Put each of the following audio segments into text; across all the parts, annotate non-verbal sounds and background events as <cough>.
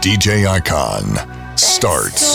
DJ Aikhan starts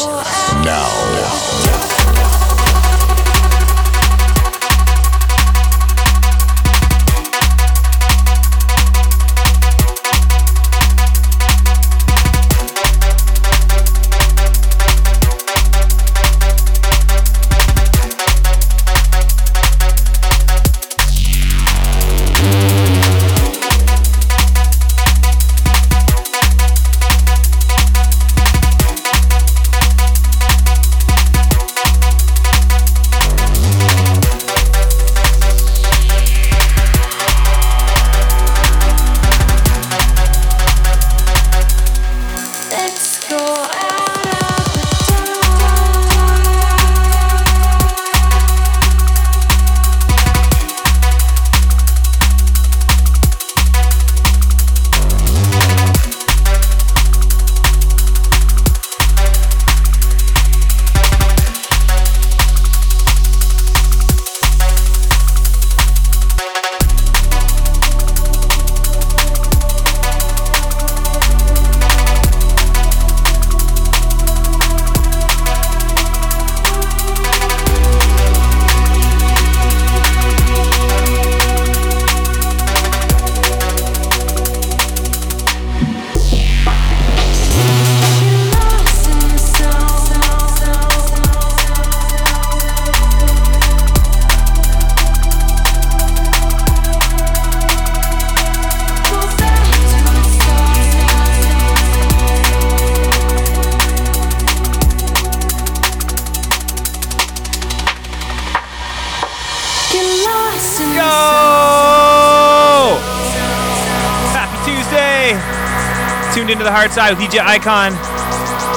the hard side with DJ Aikhan.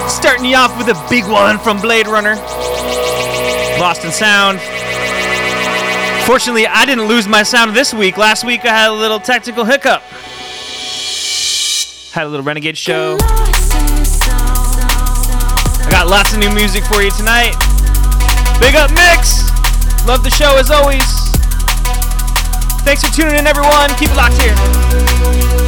Starting you off with a big one from Blade Runner. Lost in Sound. Fortunately, I didn't lose my sound this week. Last week I had a little technical hiccup. Had a little Renegade show. I got lots of new music for you tonight. Big up Mix! Love the show as always. Thanks for tuning in, everyone. Keep it locked here.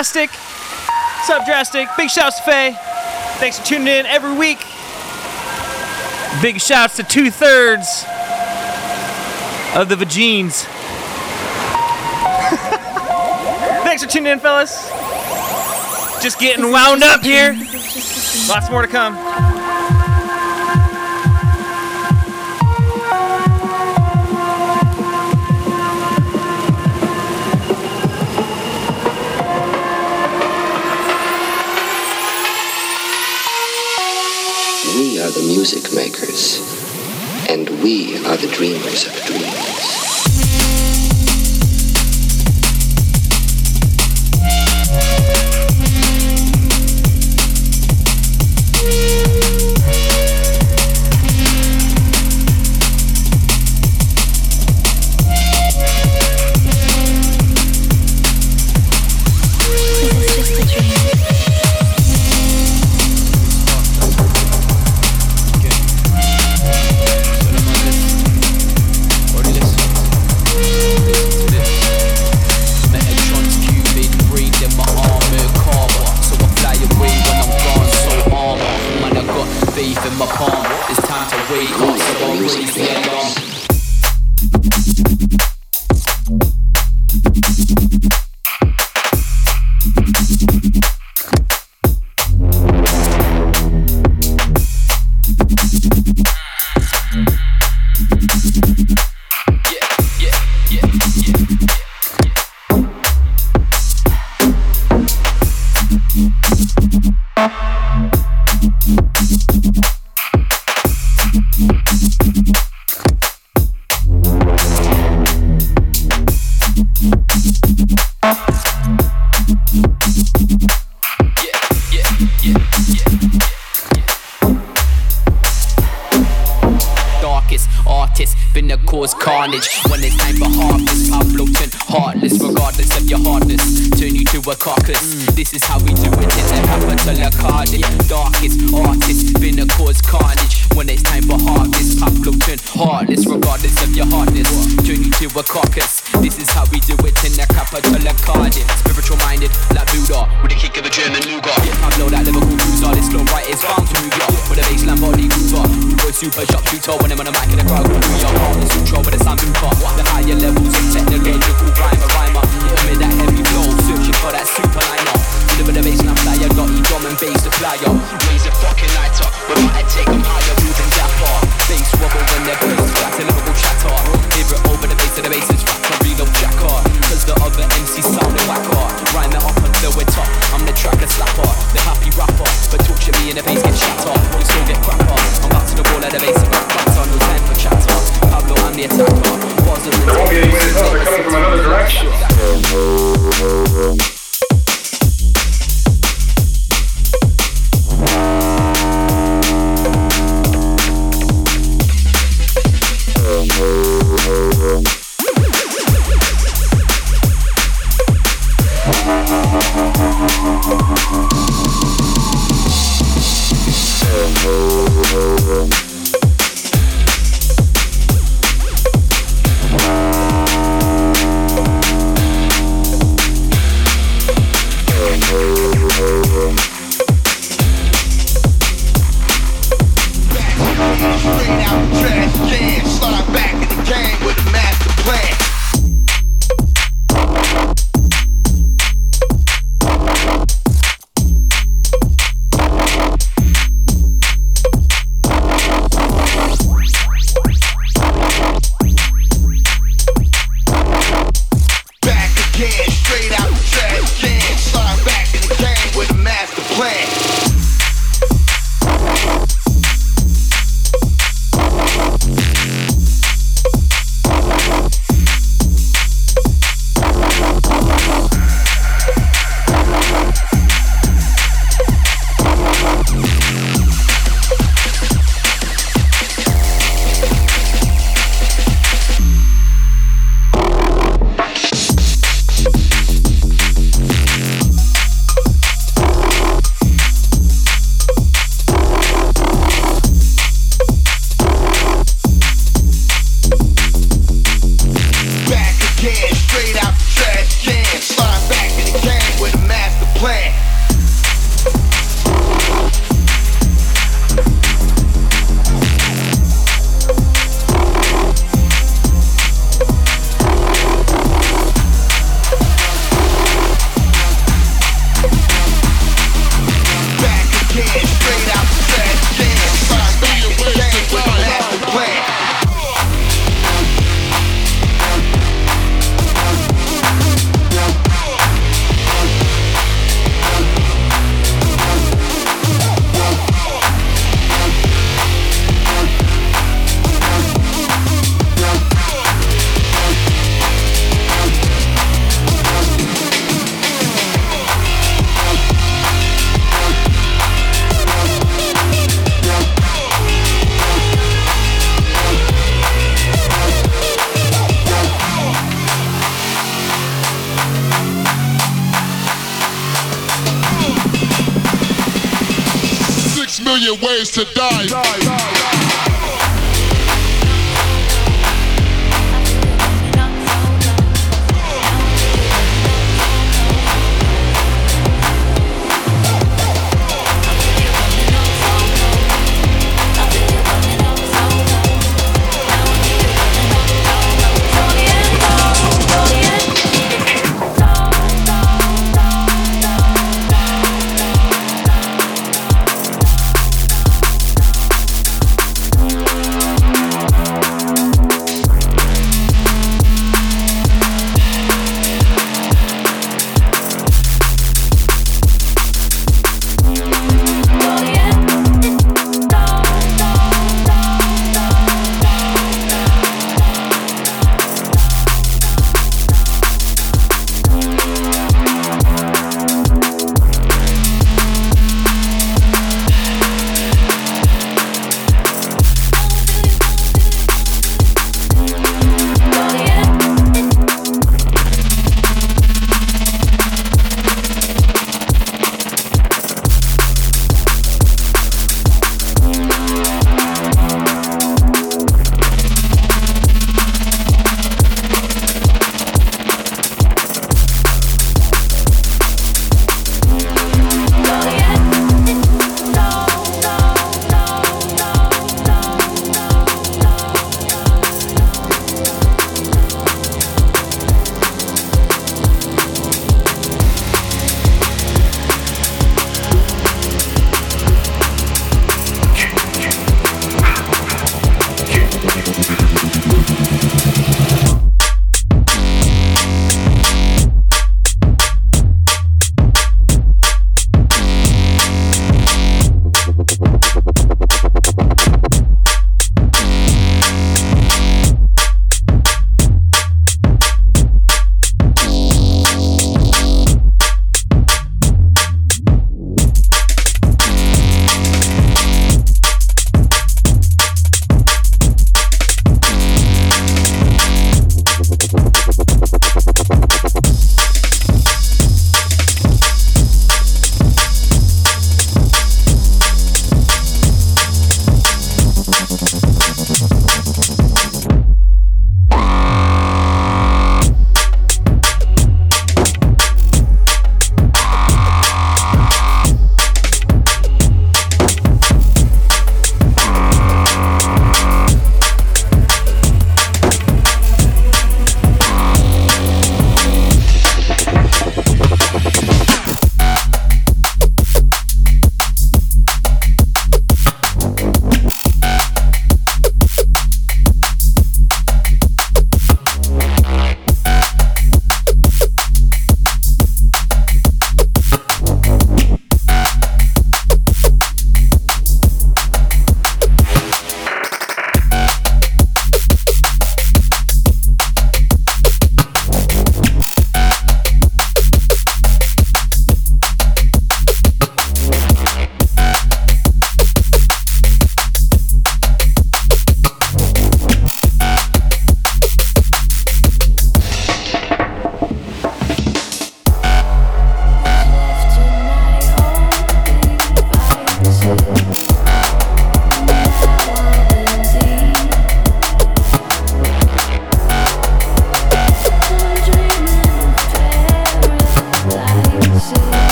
Drastic. What's up, Drastic? Big shouts to Faye. Thanks for tuning in every week. Big shouts to two thirds of the Vagines. <laughs> Thanks for tuning in, fellas. Just getting wound up here. Lots more to come. The dreamers of dreams. super shop tutor when I'm on the mic in a crowd. we are own sutra with a sound for the higher levels of technological rhyme, a rhymer. Hit me that heavy flow, searching for that super liner. Living the bass and I fly, I got E drum and bass to fly up. Raise a fucking lights up, we're about to take a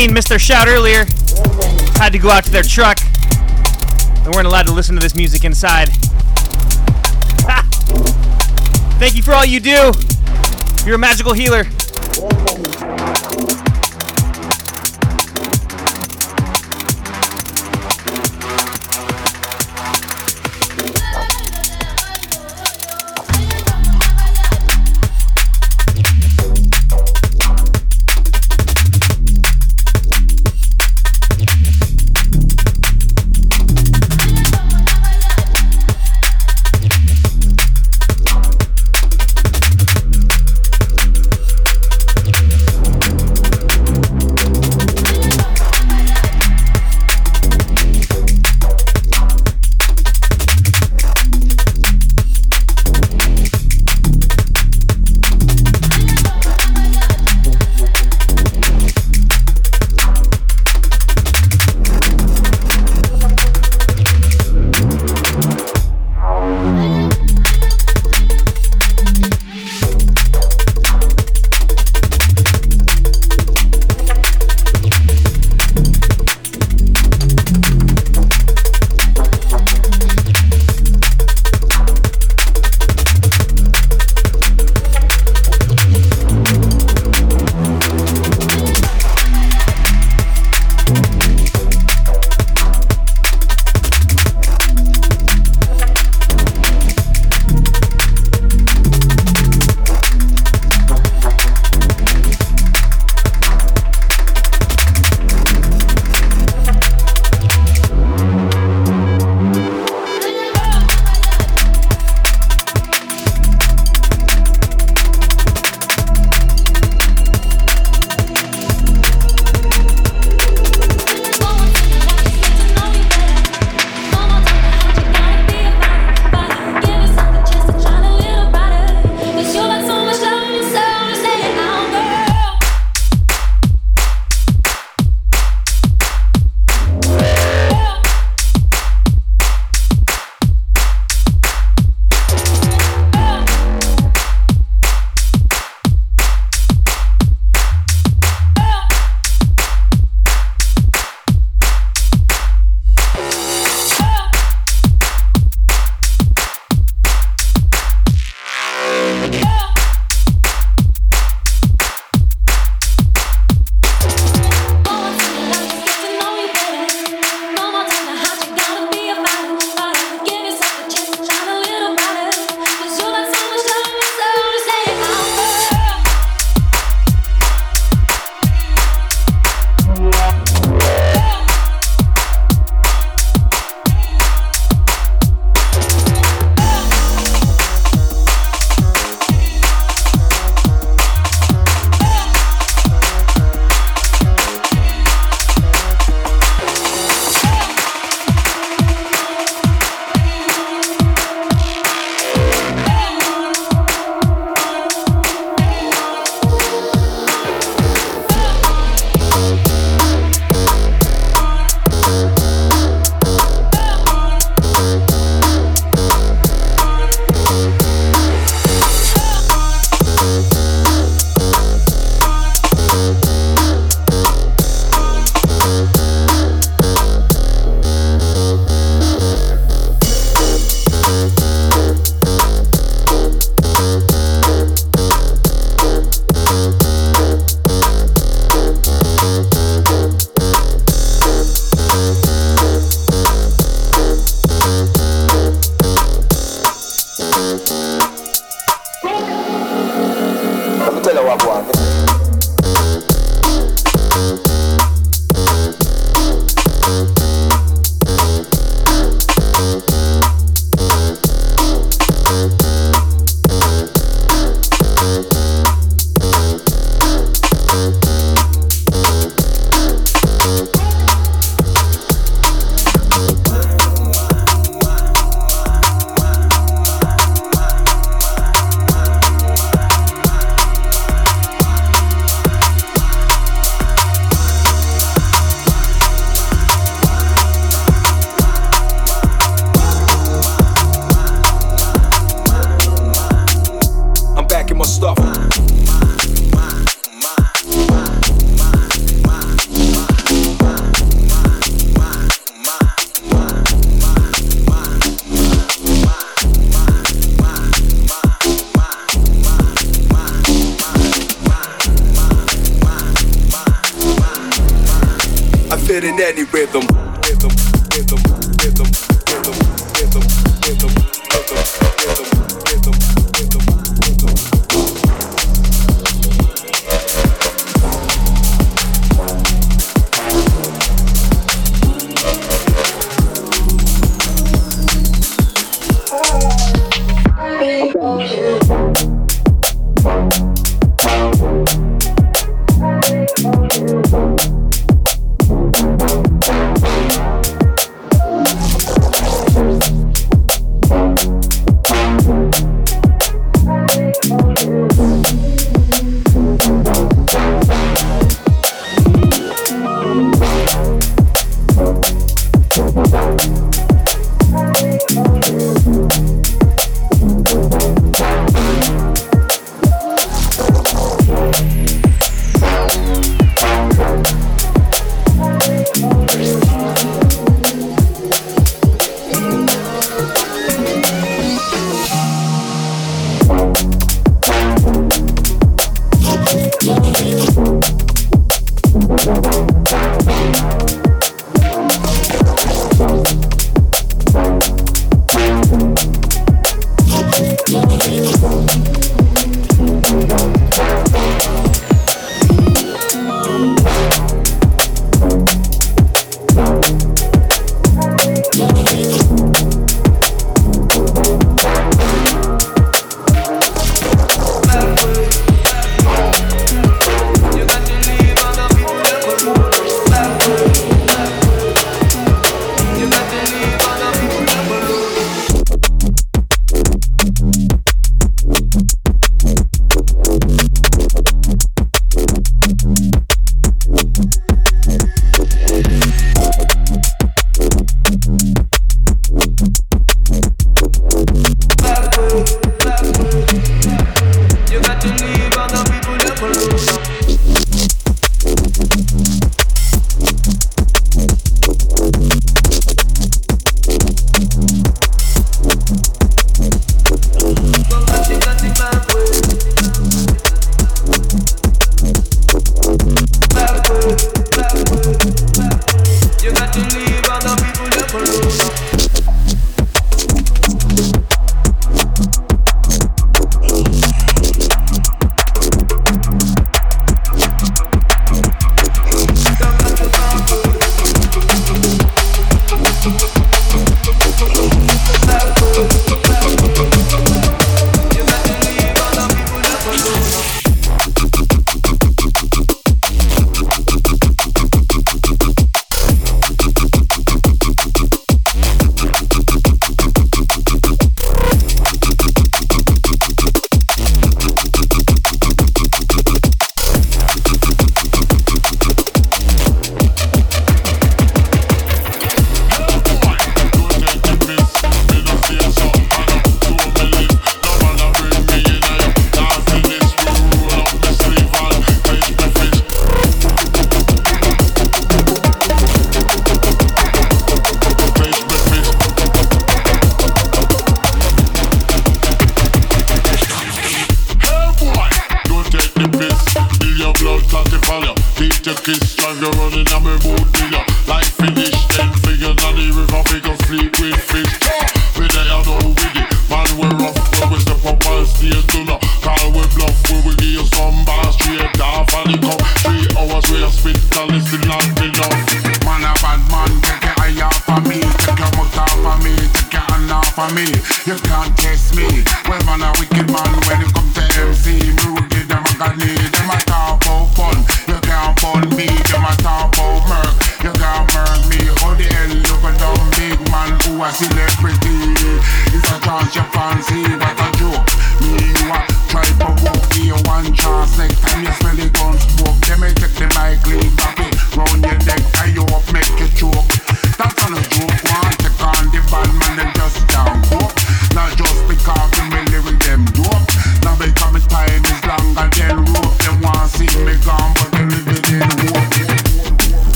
Dean, their Shout earlier, had to go out to their truck. They weren't allowed to listen to this music inside. Ha! Thank you for all you do. You're a magical healer.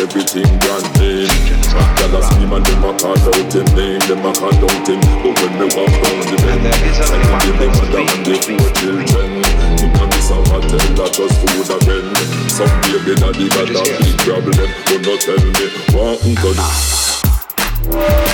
everything brand name. Gyal a see man, them a call out him name, them a call out him. But when me walk down the bend, I can give him a damn the four children. Me and me some a tell that just food a friend. Some baby daddy got a big problem, but not tell me what to do.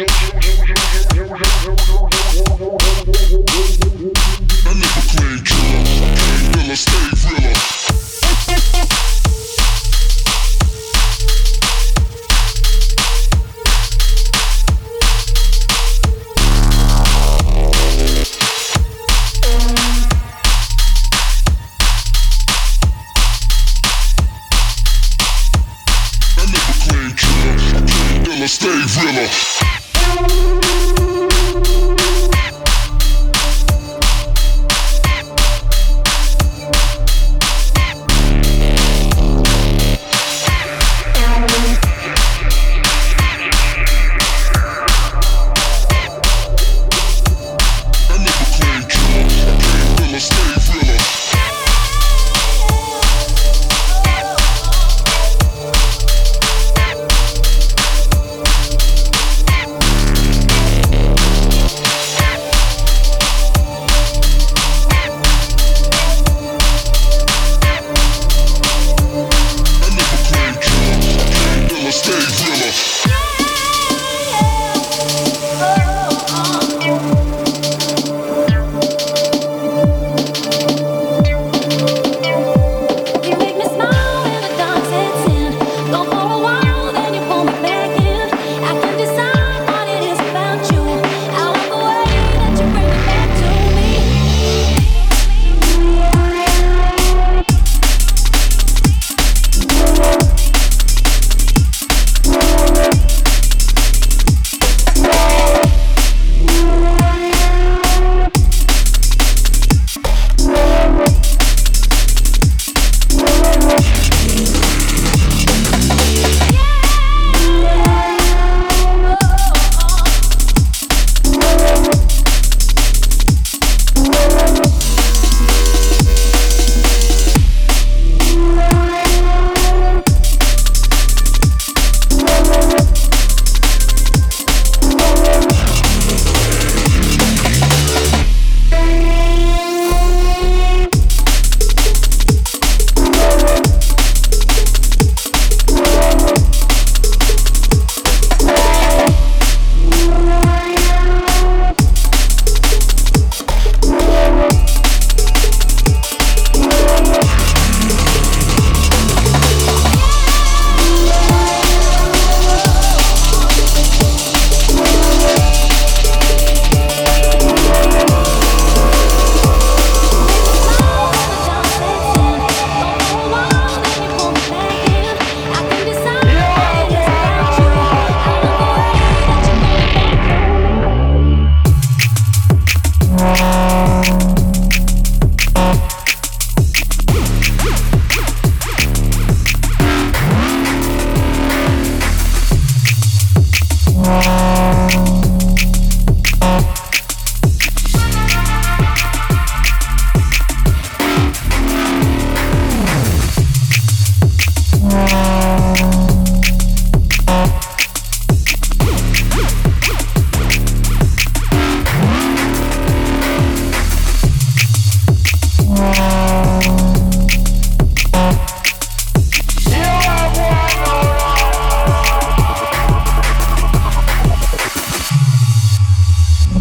you.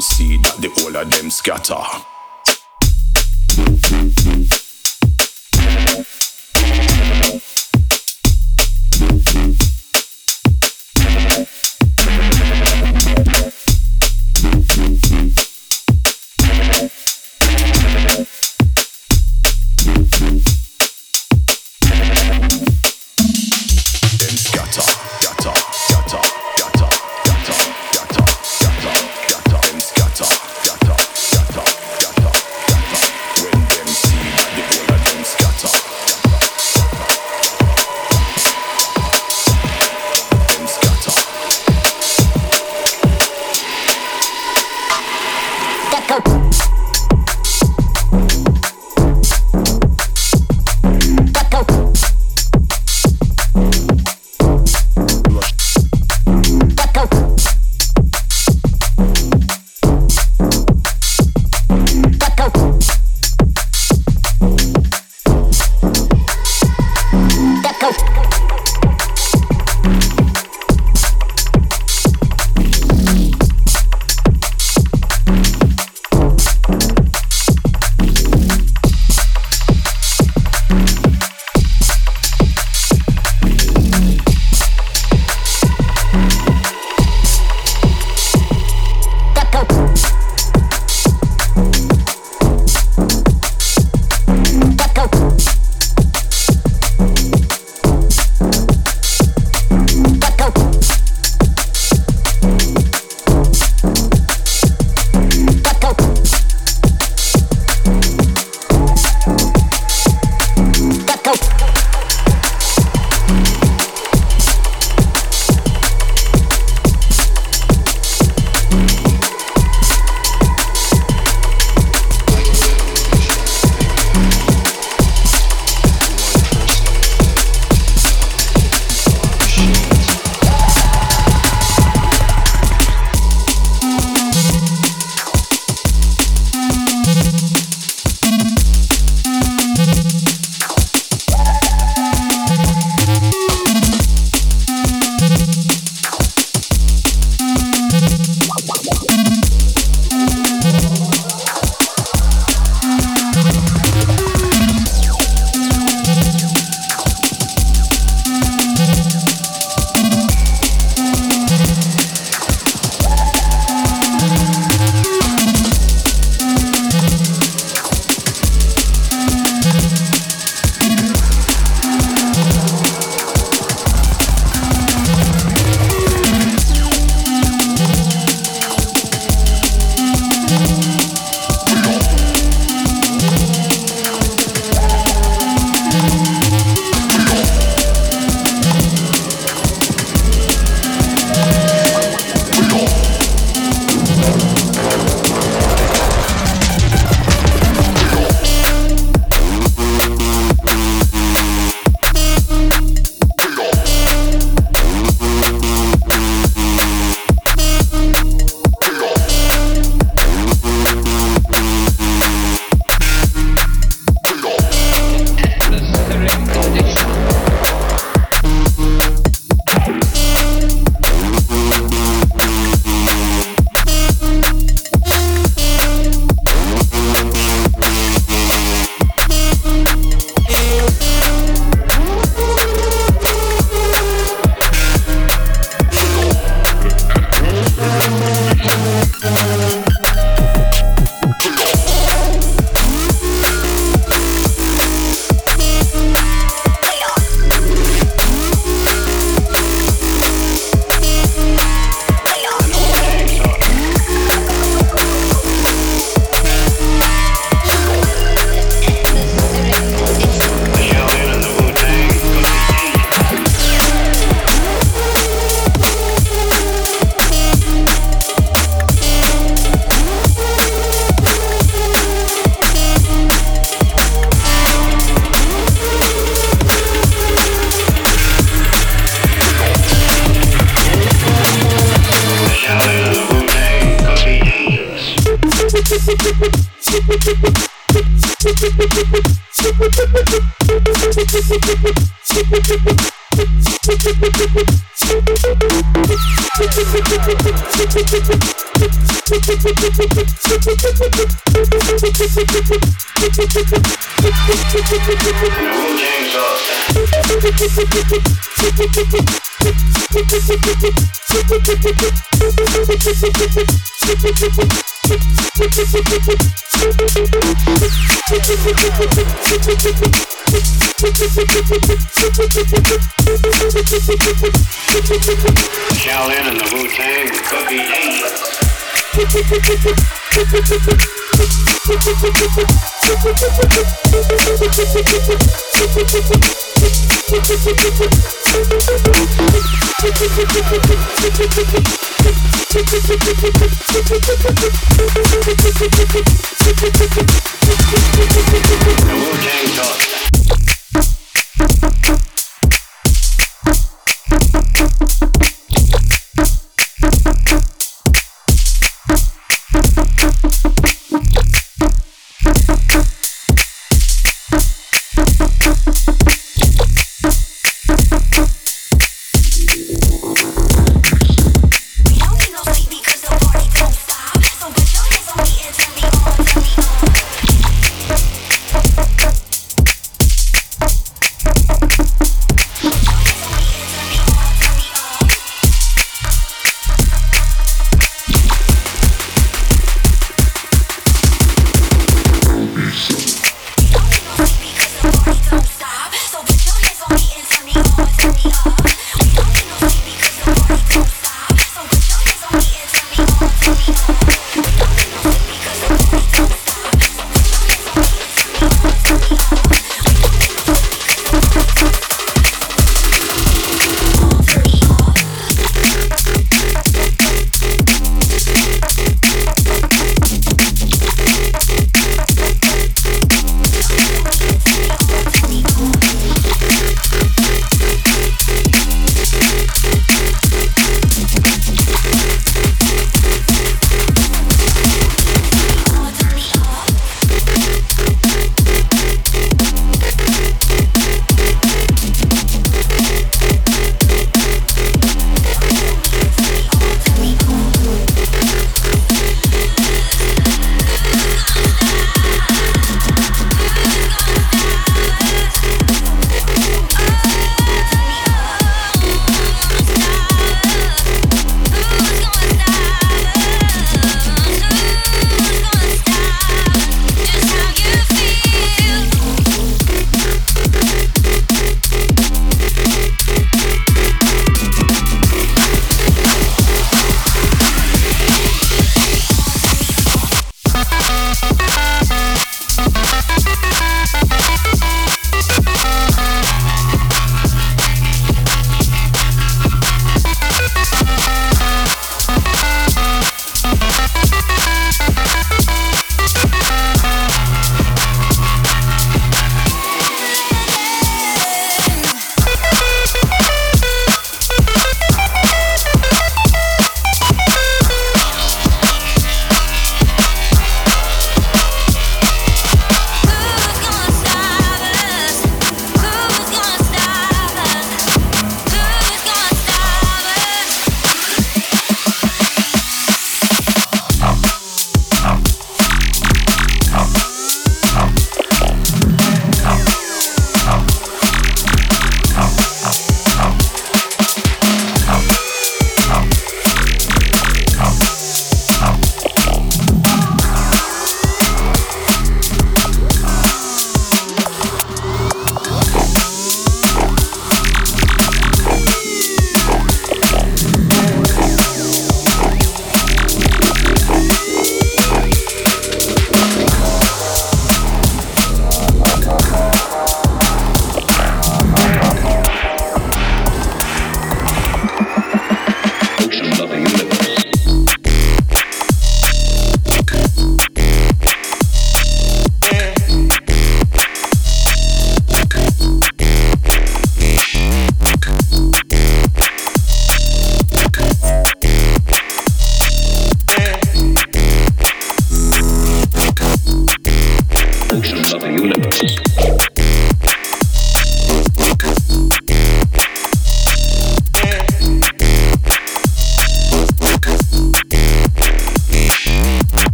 see that the whole of them scatter.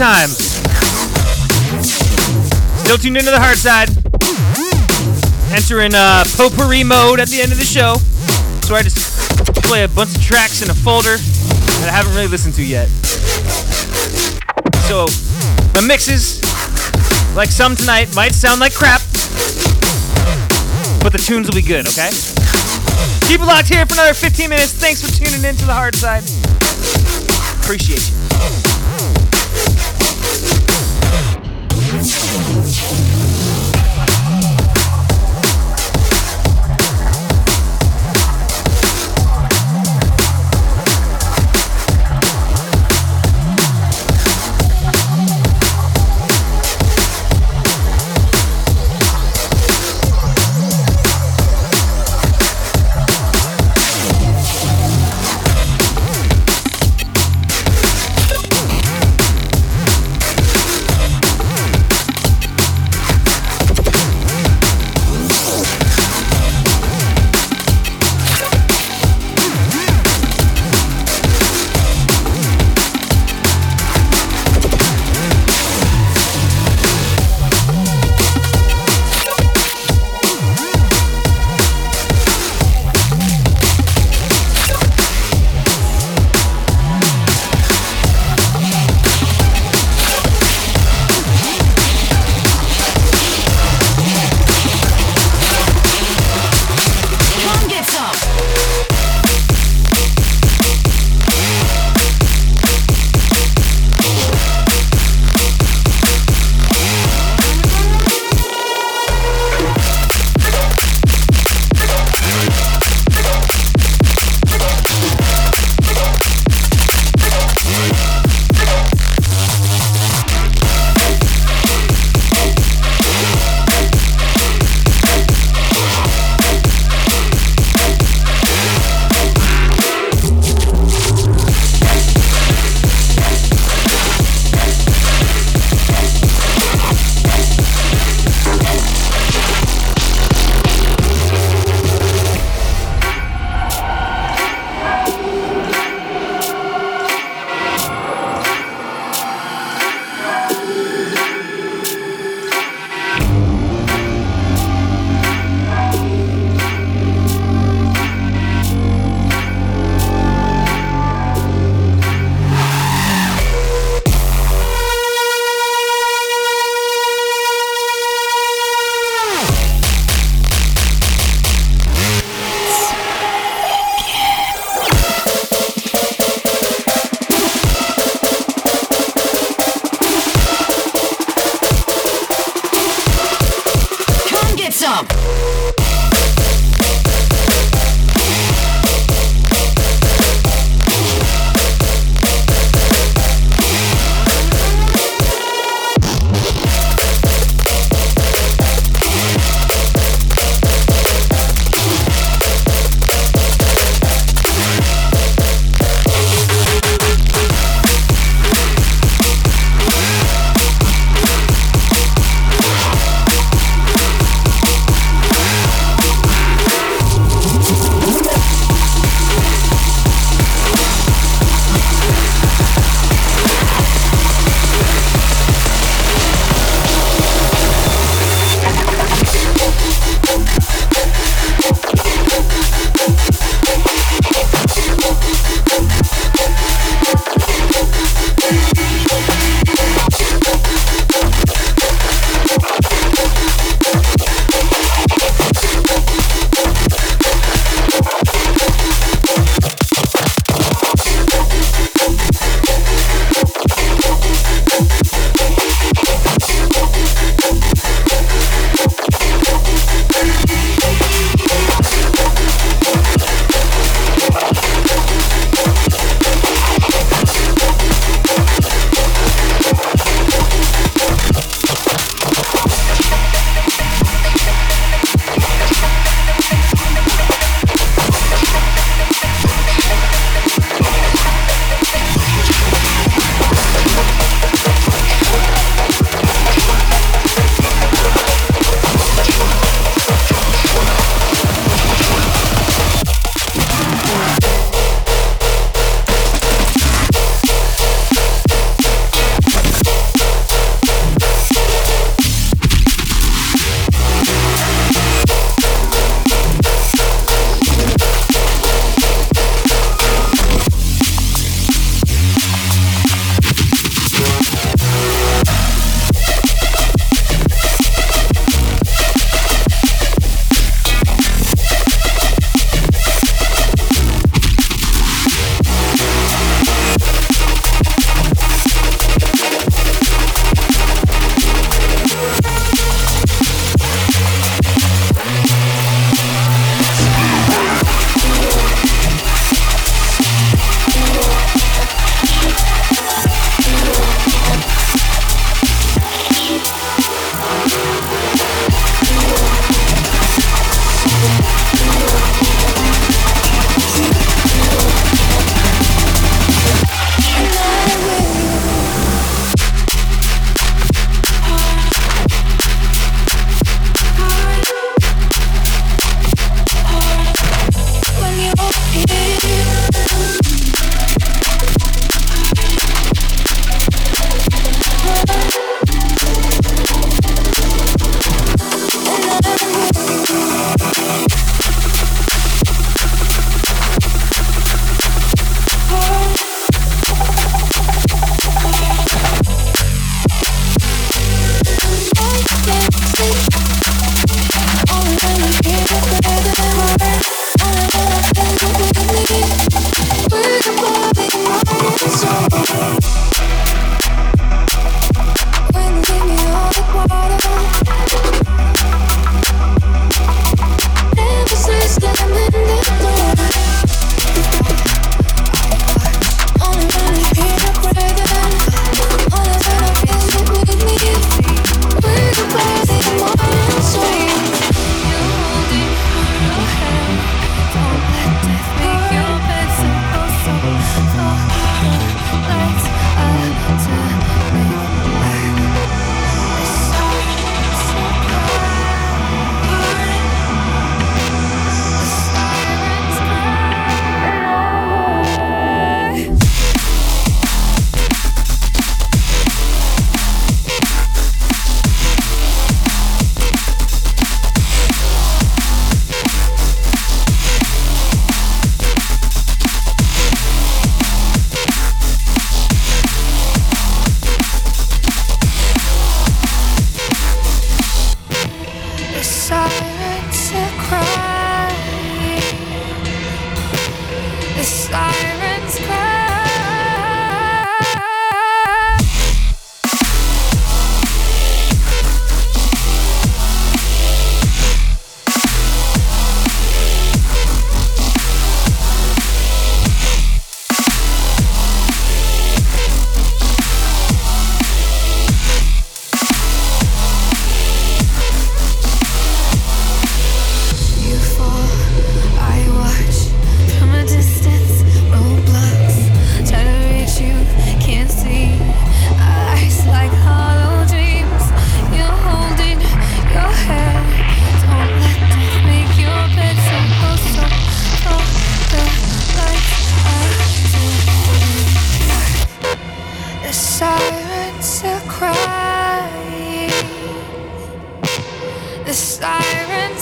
Time? Still tuned into the Hardside. Enter Entering uh, potpourri mode at the end of the show. So I just play a bunch of tracks in a folder that I haven't really listened to yet. So the mixes, like some tonight, might sound like crap, but the tunes will be good, okay? Keep it locked here for another 15 minutes. Thanks for tuning in to the Hardside. Appreciate you.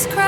it's.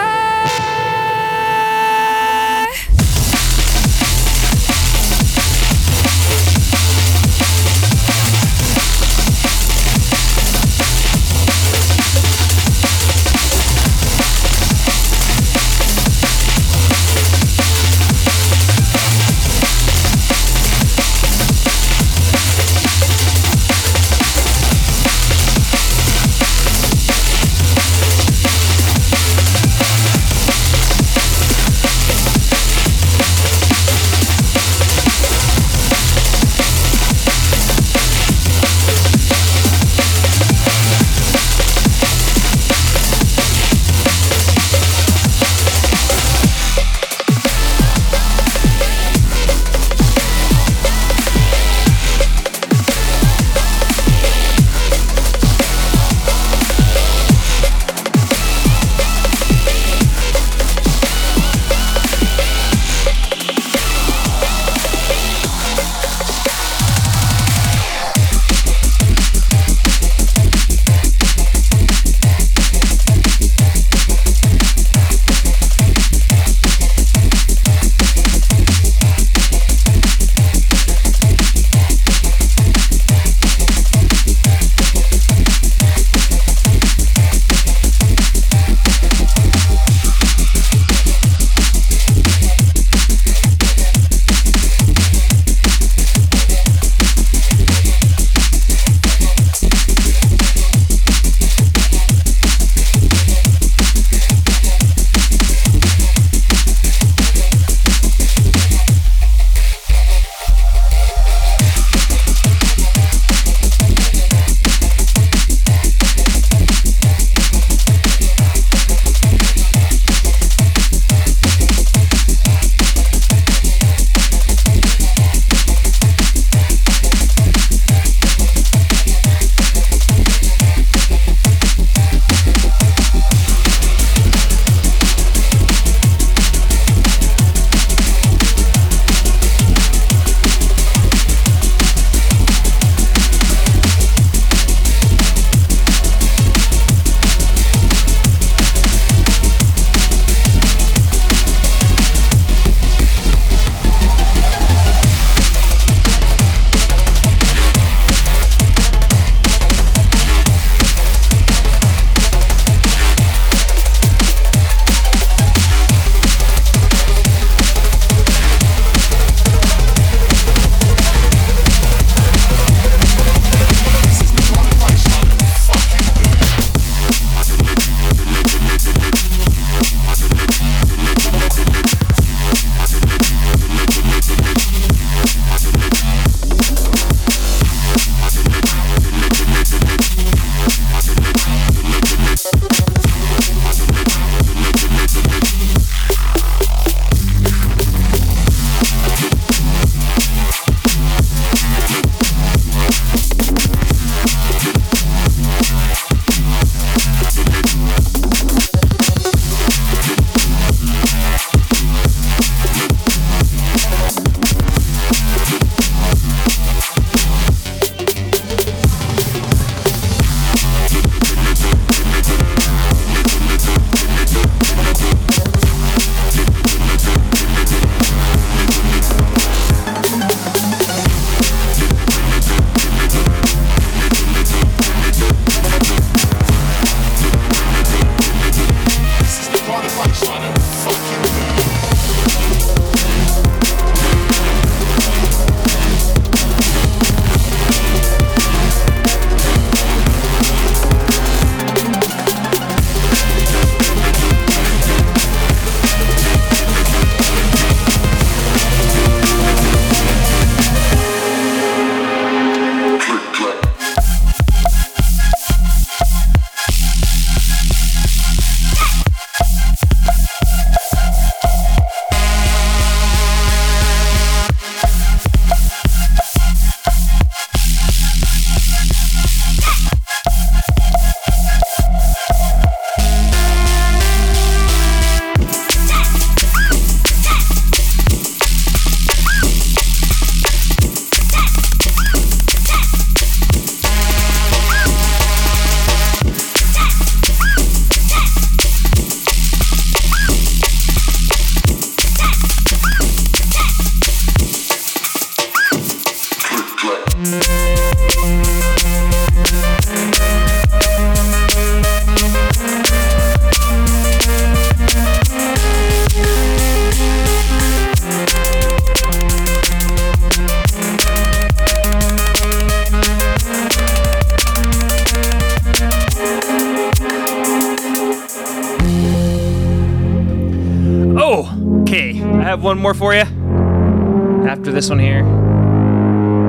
More for you after this one here.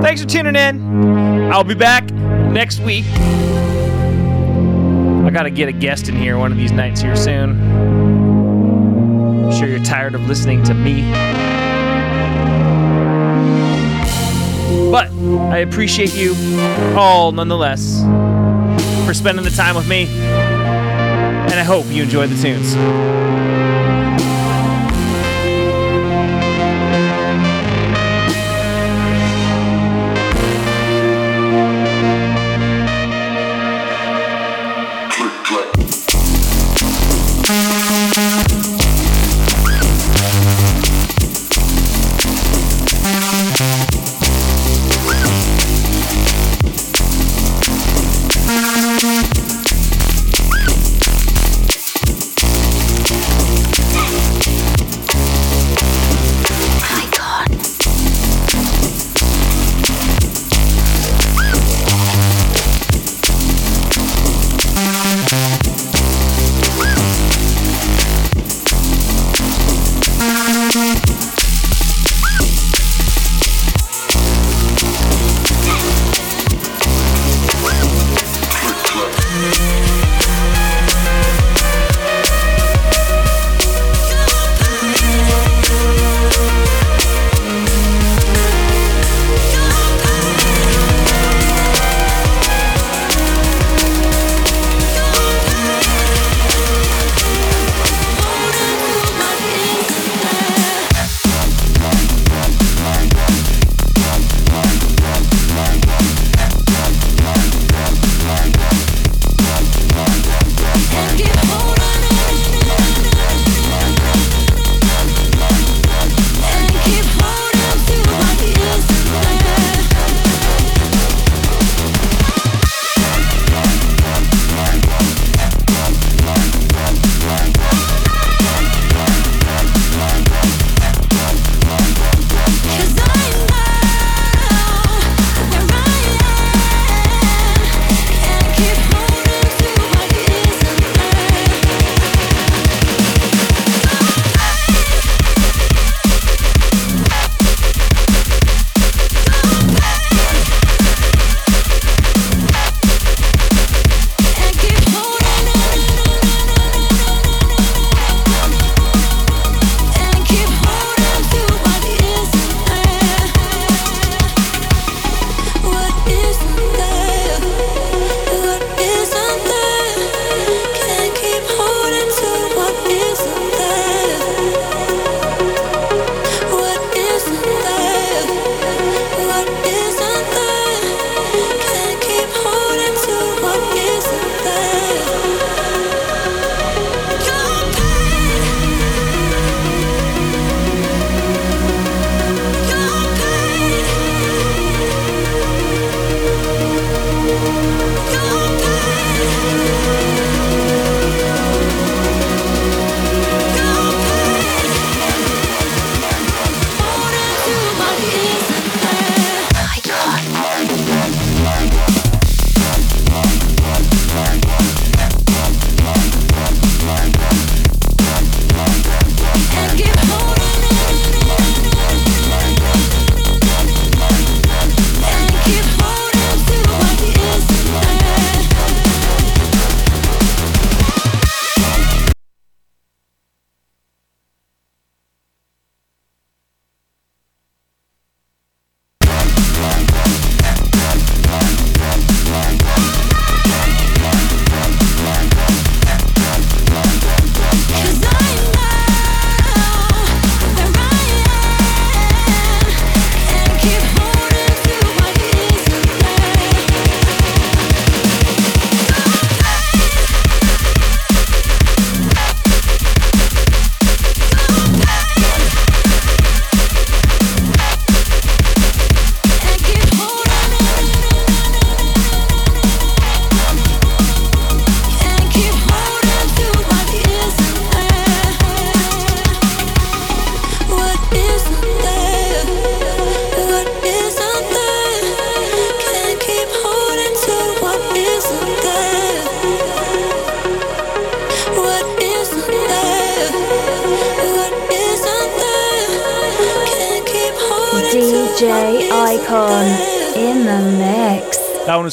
Thanks for tuning in. I'll be back next week. I gotta get a guest in here one of these nights here soon. I'm sure you're tired of listening to me. But I appreciate you all nonetheless for spending the time with me. And I hope you enjoy the tunes.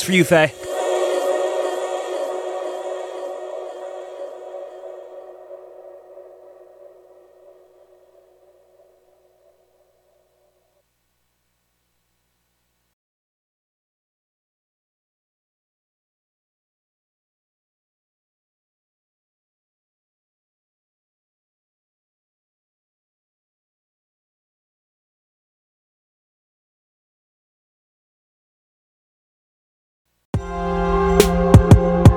For you, Faye.